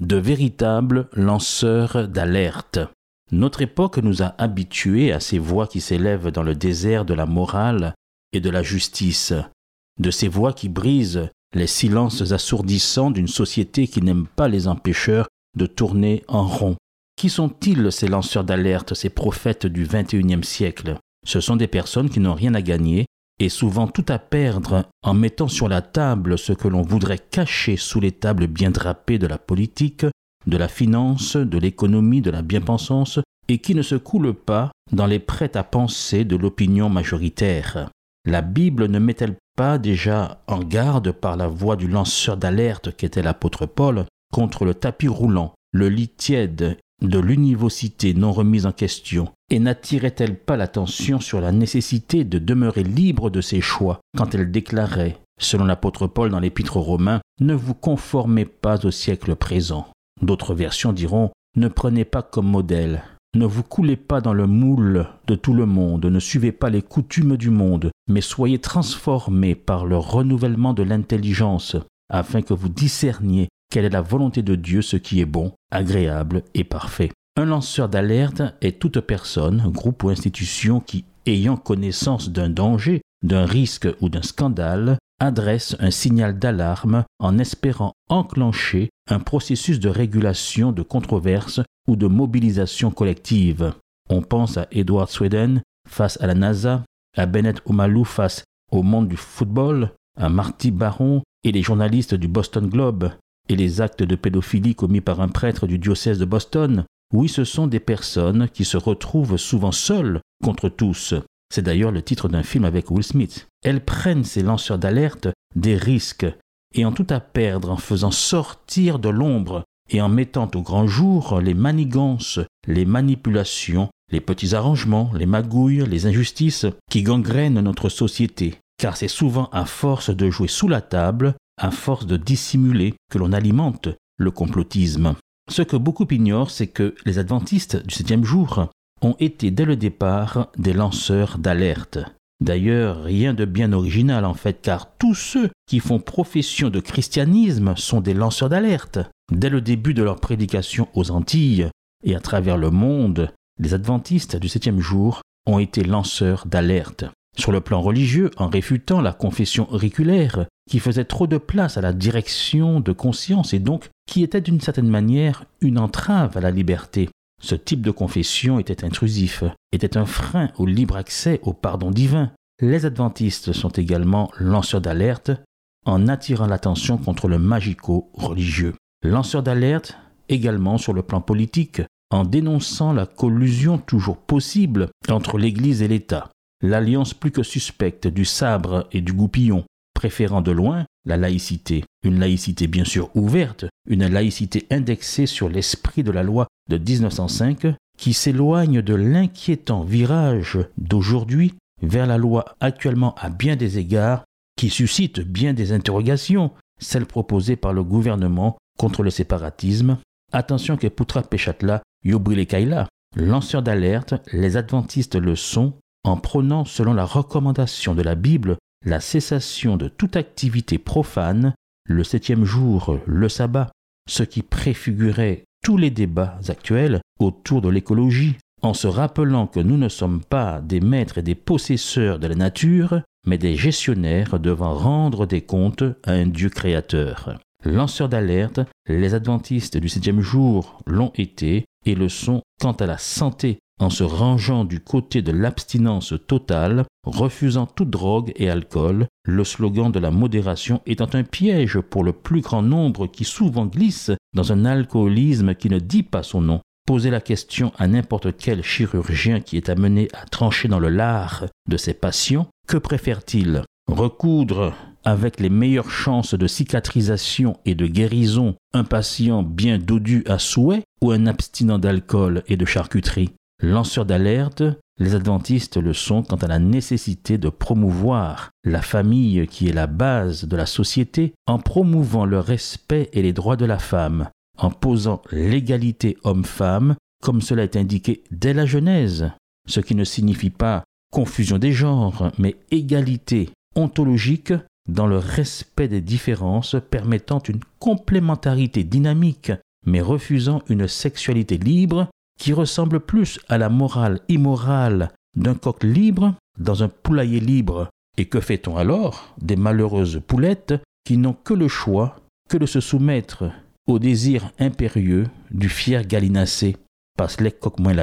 De véritables lanceurs d'alerte. Notre époque nous a habitués à ces voix qui s'élèvent dans le désert de la morale et de la justice, de ces voix qui brisent les silences assourdissants d'une société qui n'aime pas les empêcheurs de tourner en rond. Qui sont-ils ces lanceurs d'alerte, ces prophètes du XXIe siècle? Ce sont des personnes qui n'ont rien à gagner et souvent tout à perdre en mettant sur la table ce que l'on voudrait cacher sous les tables bien drapées de la politique, de la finance, de l'économie, de la bien-pensance, et qui ne se coule pas dans les prêts à penser de l'opinion majoritaire. La Bible ne met-elle pas déjà en garde par la voix du lanceur d'alerte qu'était l'apôtre Paul contre le tapis roulant, le lit tiède de l'univocité non remise en question et n'attirait-elle pas l'attention sur la nécessité de demeurer libre de ses choix quand elle déclarait, selon l'apôtre Paul dans l'épître aux Romains, Ne vous conformez pas au siècle présent. D'autres versions diront Ne prenez pas comme modèle, ne vous coulez pas dans le moule de tout le monde, ne suivez pas les coutumes du monde, mais soyez transformés par le renouvellement de l'intelligence, afin que vous discerniez quelle est la volonté de Dieu, ce qui est bon, agréable et parfait. Un lanceur d'alerte est toute personne, groupe ou institution qui, ayant connaissance d'un danger, d'un risque ou d'un scandale, adresse un signal d'alarme en espérant enclencher un processus de régulation de controverses ou de mobilisation collective. On pense à Edward Sweden face à la NASA, à Bennett Omalu face au monde du football, à Marty Baron et les journalistes du Boston Globe, et les actes de pédophilie commis par un prêtre du diocèse de Boston, oui, ce sont des personnes qui se retrouvent souvent seules contre tous. C'est d'ailleurs le titre d'un film avec Will Smith. Elles prennent ces lanceurs d'alerte des risques et en tout à perdre en faisant sortir de l'ombre et en mettant au grand jour les manigances, les manipulations, les petits arrangements, les magouilles, les injustices qui gangrènent notre société. Car c'est souvent à force de jouer sous la table à force de dissimuler que l'on alimente le complotisme. Ce que beaucoup ignorent, c'est que les adventistes du septième jour ont été dès le départ des lanceurs d'alerte. D'ailleurs, rien de bien original en fait, car tous ceux qui font profession de christianisme sont des lanceurs d'alerte. Dès le début de leur prédication aux Antilles et à travers le monde, les adventistes du septième jour ont été lanceurs d'alerte. Sur le plan religieux, en réfutant la confession auriculaire, qui faisait trop de place à la direction de conscience et donc qui était d'une certaine manière une entrave à la liberté. Ce type de confession était intrusif, était un frein au libre accès au pardon divin. Les adventistes sont également lanceurs d'alerte en attirant l'attention contre le magico-religieux. Lanceurs d'alerte également sur le plan politique, en dénonçant la collusion toujours possible entre l'Église et l'État l'alliance plus que suspecte du sabre et du goupillon, préférant de loin la laïcité, une laïcité bien sûr ouverte, une laïcité indexée sur l'esprit de la loi de 1905, qui s'éloigne de l'inquiétant virage d'aujourd'hui vers la loi actuellement à bien des égards, qui suscite bien des interrogations, celle proposée par le gouvernement contre le séparatisme. Attention que Putra Pechatla, Yobrile Kaila, lanceur d'alerte, les adventistes le sont en prônant selon la recommandation de la Bible la cessation de toute activité profane, le septième jour, le sabbat, ce qui préfigurait tous les débats actuels autour de l'écologie, en se rappelant que nous ne sommes pas des maîtres et des possesseurs de la nature, mais des gestionnaires devant rendre des comptes à un Dieu créateur. Lanceurs d'alerte, les adventistes du septième jour l'ont été et le sont quant à la santé en se rangeant du côté de l'abstinence totale, refusant toute drogue et alcool, le slogan de la modération étant un piège pour le plus grand nombre qui souvent glisse dans un alcoolisme qui ne dit pas son nom. Posez la question à n'importe quel chirurgien qui est amené à trancher dans le lard de ses patients, que préfère-t-il? Recoudre avec les meilleures chances de cicatrisation et de guérison un patient bien dodu à souhait ou un abstinent d'alcool et de charcuterie? Lanceurs d'alerte, les adventistes le sont quant à la nécessité de promouvoir la famille qui est la base de la société en promouvant le respect et les droits de la femme, en posant l'égalité homme-femme comme cela est indiqué dès la Genèse, ce qui ne signifie pas confusion des genres, mais égalité ontologique dans le respect des différences permettant une complémentarité dynamique, mais refusant une sexualité libre qui ressemble plus à la morale immorale d'un coq libre dans un poulailler libre. Et que fait-on alors des malheureuses poulettes qui n'ont que le choix que de se soumettre au désir impérieux du fier gallinacé? Parce les coq moins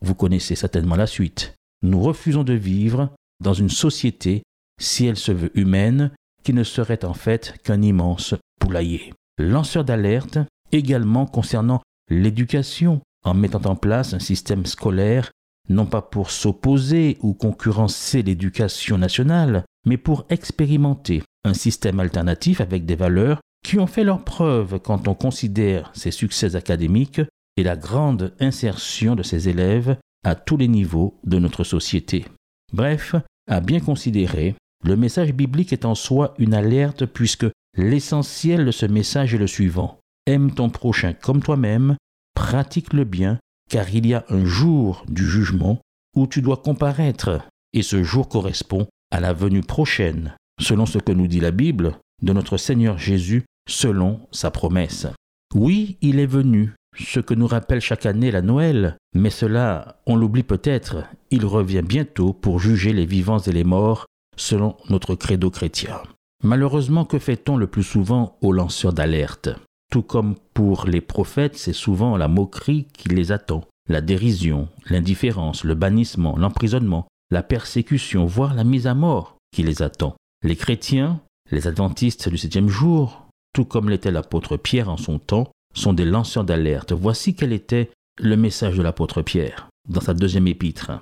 vous connaissez certainement la suite. Nous refusons de vivre dans une société, si elle se veut humaine, qui ne serait en fait qu'un immense poulailler. Lanceur d'alerte également concernant l'éducation, en mettant en place un système scolaire non pas pour s'opposer ou concurrencer l'éducation nationale, mais pour expérimenter un système alternatif avec des valeurs qui ont fait leur preuve quand on considère ses succès académiques et la grande insertion de ses élèves à tous les niveaux de notre société. Bref, à bien considérer, le message biblique est en soi une alerte puisque l'essentiel de ce message est le suivant. Aime ton prochain comme toi-même, pratique le bien, car il y a un jour du jugement où tu dois comparaître, et ce jour correspond à la venue prochaine, selon ce que nous dit la Bible, de notre Seigneur Jésus, selon sa promesse. Oui, il est venu, ce que nous rappelle chaque année la Noël, mais cela, on l'oublie peut-être, il revient bientôt pour juger les vivants et les morts, selon notre credo chrétien. Malheureusement, que fait-on le plus souvent aux lanceurs d'alerte? Tout comme pour les prophètes, c'est souvent la moquerie qui les attend, la dérision, l'indifférence, le bannissement, l'emprisonnement, la persécution, voire la mise à mort qui les attend. Les chrétiens, les adventistes du septième jour, tout comme l'était l'apôtre Pierre en son temps, sont des lanceurs d'alerte. Voici quel était le message de l'apôtre Pierre dans sa deuxième épître.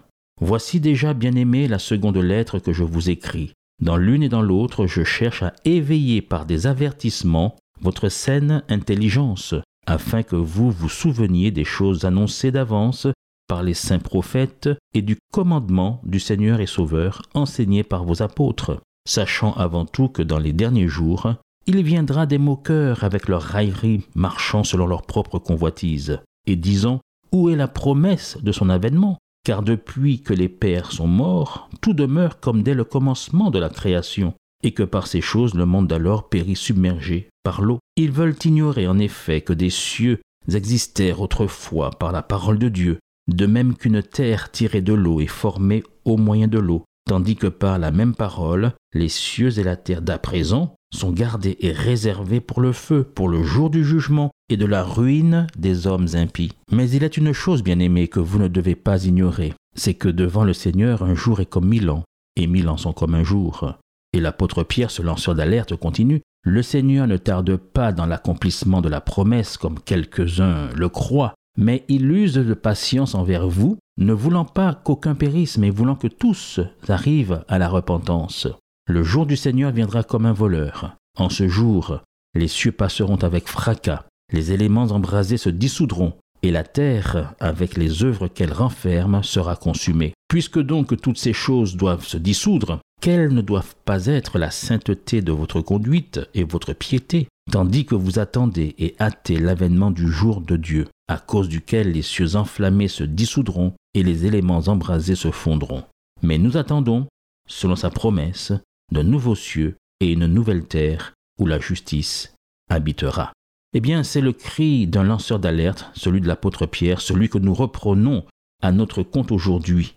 Voici déjà, bien-aimé, la seconde lettre que je vous écris. Dans l'une et dans l'autre, je cherche à éveiller par des avertissements votre saine intelligence, afin que vous vous souveniez des choses annoncées d'avance par les saints prophètes et du commandement du Seigneur et Sauveur enseigné par vos apôtres, sachant avant tout que dans les derniers jours, il viendra des moqueurs avec leurs railleries marchant selon leur propre convoitise, et disant Où est la promesse de son avènement? Car depuis que les pères sont morts, tout demeure comme dès le commencement de la création, et que par ces choses le monde d'alors périt submergé par l'eau. Ils veulent ignorer en effet que des cieux existèrent autrefois par la parole de Dieu, de même qu'une terre tirée de l'eau est formée au moyen de l'eau, tandis que par la même parole, les cieux et la terre d'à présent sont gardés et réservés pour le feu, pour le jour du jugement et de la ruine des hommes impies. Mais il est une chose, bien aimée, que vous ne devez pas ignorer, c'est que devant le Seigneur un jour est comme mille ans, et mille ans sont comme un jour. Et l'apôtre Pierre, ce lanceur d'alerte, continue, Le Seigneur ne tarde pas dans l'accomplissement de la promesse comme quelques-uns le croient, mais il use de patience envers vous, ne voulant pas qu'aucun périsse, mais voulant que tous arrivent à la repentance. Le jour du Seigneur viendra comme un voleur. En ce jour, les cieux passeront avec fracas, les éléments embrasés se dissoudront, et la terre, avec les œuvres qu'elle renferme, sera consumée. Puisque donc toutes ces choses doivent se dissoudre, quelles ne doivent pas être la sainteté de votre conduite et votre piété, tandis que vous attendez et hâtez l'avènement du jour de Dieu, à cause duquel les cieux enflammés se dissoudront et les éléments embrasés se fondront. Mais nous attendons, selon sa promesse, de nouveaux cieux et une nouvelle terre où la justice habitera. Eh bien, c'est le cri d'un lanceur d'alerte, celui de l'apôtre Pierre, celui que nous reprenons à notre compte aujourd'hui.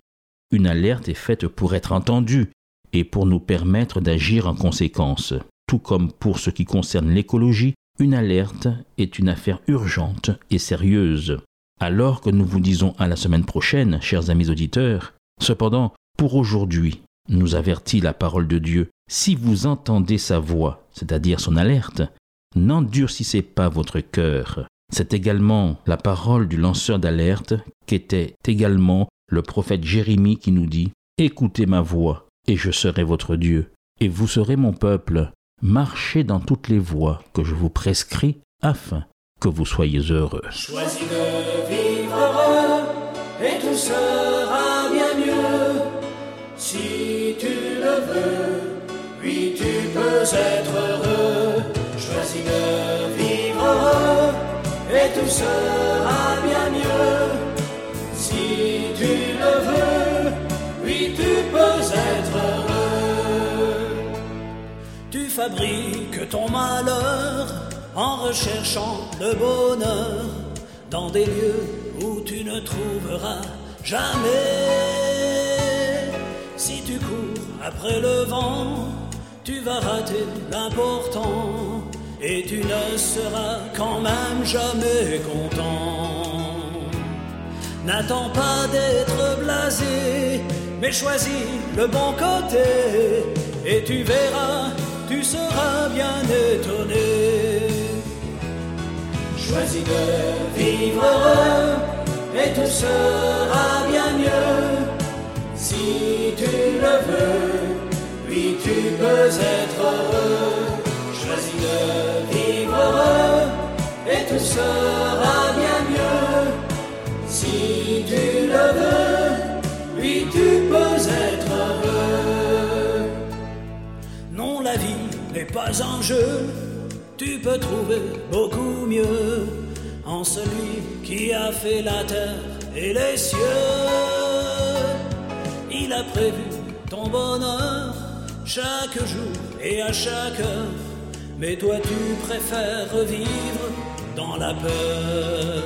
Une alerte est faite pour être entendue et pour nous permettre d'agir en conséquence. Tout comme pour ce qui concerne l'écologie, une alerte est une affaire urgente et sérieuse. Alors que nous vous disons à la semaine prochaine, chers amis auditeurs, cependant, pour aujourd'hui, nous avertit la parole de Dieu. Si vous entendez sa voix, c'est-à-dire son alerte, n'endurcissez pas votre cœur. C'est également la parole du lanceur d'alerte qu'était également le prophète Jérémie qui nous dit Écoutez ma voix, et je serai votre Dieu, et vous serez mon peuple, marchez dans toutes les voies que je vous prescris afin que vous soyez heureux. Choisis de vivre heureux et tout sera bien mieux si tu le veux. Oui, tu peux être heureux. Choisis de vivre heureux et tout sera bien mieux fabriques ton malheur en recherchant le bonheur dans des lieux où tu ne trouveras jamais. Si tu cours après le vent, tu vas rater l'important et tu ne seras quand même jamais content. N'attends pas d'être blasé, mais choisis le bon côté et tu verras, tu seras bien étonné. Choisis de vivre heureux et tout sera bien mieux si tu le veux. Oui, tu peux être heureux. Choisis de vivre heureux et tout sera bien mieux pas un jeu tu peux trouver beaucoup mieux en celui qui a fait la terre et les cieux. Il a prévu ton bonheur chaque jour et à chaque heure, mais toi tu préfères vivre dans la peur.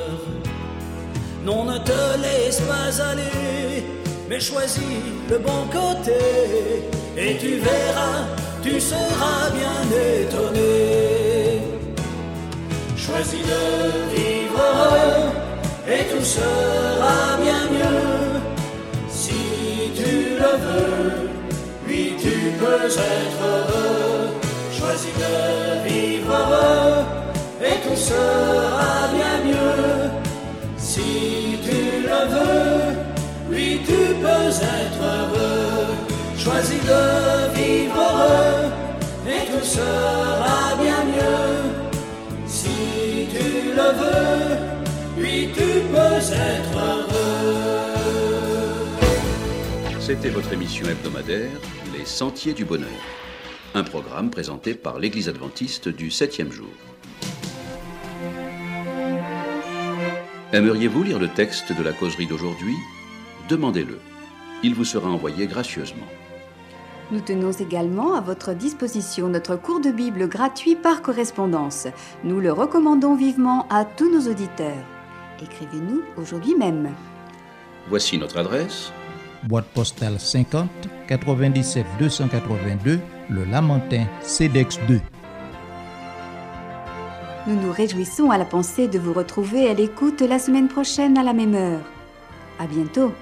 Non, ne te laisse pas aller, mais choisis le bon côté et tu verras, tu seras bien étonné. Choisis de vivre heureux et tout sera bien mieux si tu le veux. Oui, tu peux être heureux. Choisis de vivre heureux sera bien mieux si tu le veux, tu peux être heureux. C'était votre émission hebdomadaire Les Sentiers du Bonheur, un programme présenté par l'Église adventiste du septième jour. Aimeriez-vous lire le texte de la causerie d'aujourd'hui? Demandez-le. Il vous sera envoyé gracieusement. Nous tenons également à votre disposition notre cours de Bible gratuit par correspondance. Nous le recommandons vivement à tous nos auditeurs. Écrivez-nous aujourd'hui même. Voici notre adresse. Boîte postale 50 97 282 Le Lamentin CEDEX 2. Nous nous réjouissons à la pensée de vous retrouver à l'écoute la semaine prochaine à la même heure. À bientôt.